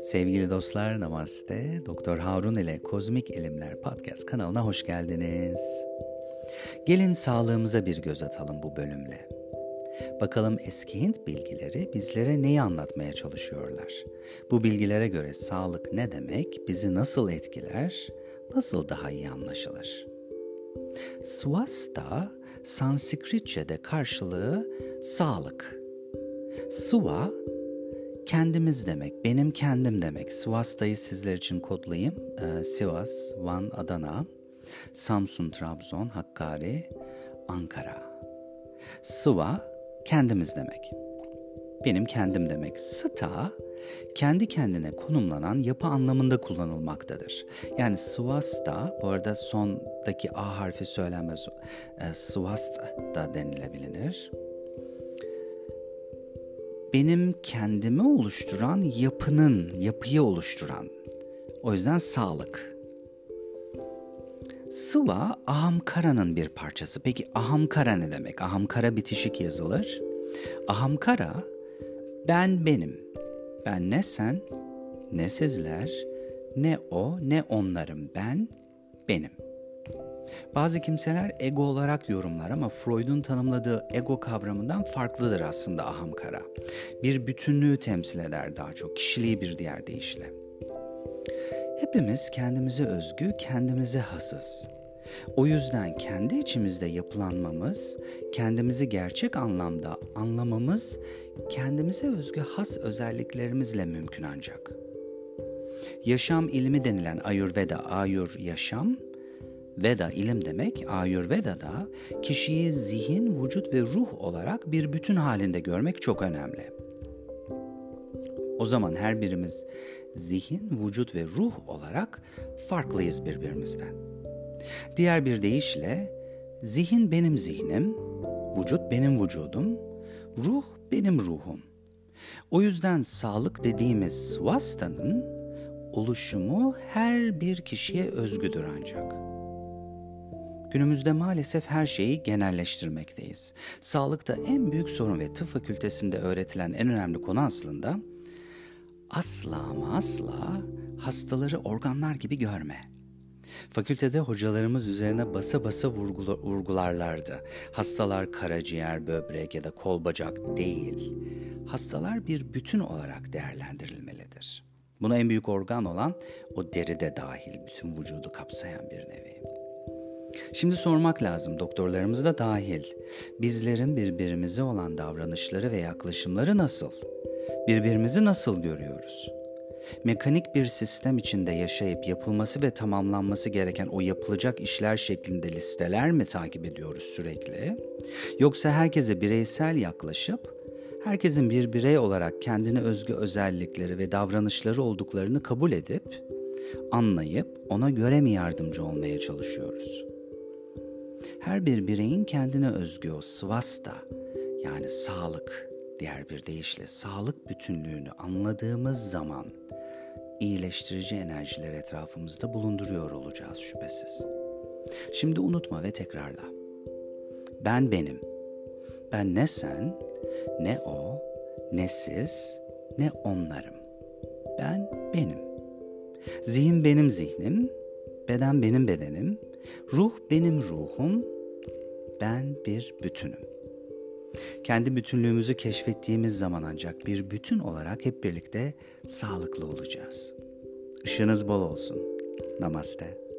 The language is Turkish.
Sevgili dostlar namaste. Doktor Harun ile Kozmik İlimler Podcast kanalına hoş geldiniz. Gelin sağlığımıza bir göz atalım bu bölümle. Bakalım eski Hint bilgileri bizlere neyi anlatmaya çalışıyorlar? Bu bilgilere göre sağlık ne demek, bizi nasıl etkiler, nasıl daha iyi anlaşılır? Swasta Sanskritçe'de karşılığı sağlık. Swa kendimiz demek, benim kendim demek. Sivas'tayı sizler için kodlayayım. Ee, Sivas, Van, Adana, Samsun, Trabzon, Hakkari, Ankara. Sıva kendimiz demek. Benim kendim demek. Sıta kendi kendine konumlanan yapı anlamında kullanılmaktadır. Yani Svasta, bu arada sondaki A harfi söylenmez, e, Svast da denilebilir benim kendimi oluşturan yapının, yapıyı oluşturan. O yüzden sağlık. Sıva ahamkara'nın bir parçası. Peki ahamkara ne demek? Ahamkara bitişik yazılır. Ahamkara ben benim. Ben ne sen, ne sizler, ne o, ne onlarım. Ben benim. Bazı kimseler ego olarak yorumlar ama Freud'un tanımladığı ego kavramından farklıdır aslında ahamkara. Bir bütünlüğü temsil eder daha çok, kişiliği bir diğer deyişle. Hepimiz kendimize özgü, kendimize hasız. O yüzden kendi içimizde yapılanmamız, kendimizi gerçek anlamda anlamamız, kendimize özgü has özelliklerimizle mümkün ancak. Yaşam ilmi denilen Ayurveda, Ayur yaşam, Veda ilim demek, Ayurveda'da kişiyi zihin, vücut ve ruh olarak bir bütün halinde görmek çok önemli. O zaman her birimiz zihin, vücut ve ruh olarak farklıyız birbirimizden. Diğer bir deyişle zihin benim zihnim, vücut benim vücudum, ruh benim ruhum. O yüzden sağlık dediğimiz svasta'nın oluşumu her bir kişiye özgüdür ancak.'' Günümüzde maalesef her şeyi genelleştirmekteyiz. Sağlıkta en büyük sorun ve tıp fakültesinde öğretilen en önemli konu aslında asla ama asla hastaları organlar gibi görme. Fakültede hocalarımız üzerine basa basa vurgularlardı. Hastalar karaciğer, böbrek ya da kol bacak değil. Hastalar bir bütün olarak değerlendirilmelidir. Buna en büyük organ olan o deride dahil bütün vücudu kapsayan bir nevi. Şimdi sormak lazım doktorlarımız da dahil. Bizlerin birbirimize olan davranışları ve yaklaşımları nasıl? Birbirimizi nasıl görüyoruz? Mekanik bir sistem içinde yaşayıp yapılması ve tamamlanması gereken o yapılacak işler şeklinde listeler mi takip ediyoruz sürekli? Yoksa herkese bireysel yaklaşıp herkesin bir birey olarak kendine özgü özellikleri ve davranışları olduklarını kabul edip anlayıp ona göre mi yardımcı olmaya çalışıyoruz? her bir bireyin kendine özgü o svasta yani sağlık diğer bir deyişle sağlık bütünlüğünü anladığımız zaman iyileştirici enerjiler etrafımızda bulunduruyor olacağız şüphesiz. Şimdi unutma ve tekrarla. Ben benim. Ben ne sen, ne o, ne siz, ne onlarım. Ben benim. Zihin benim zihnim, beden benim bedenim, ruh benim ruhum, ben bir bütünüm. Kendi bütünlüğümüzü keşfettiğimiz zaman ancak bir bütün olarak hep birlikte sağlıklı olacağız. Işığınız bol olsun. Namaste.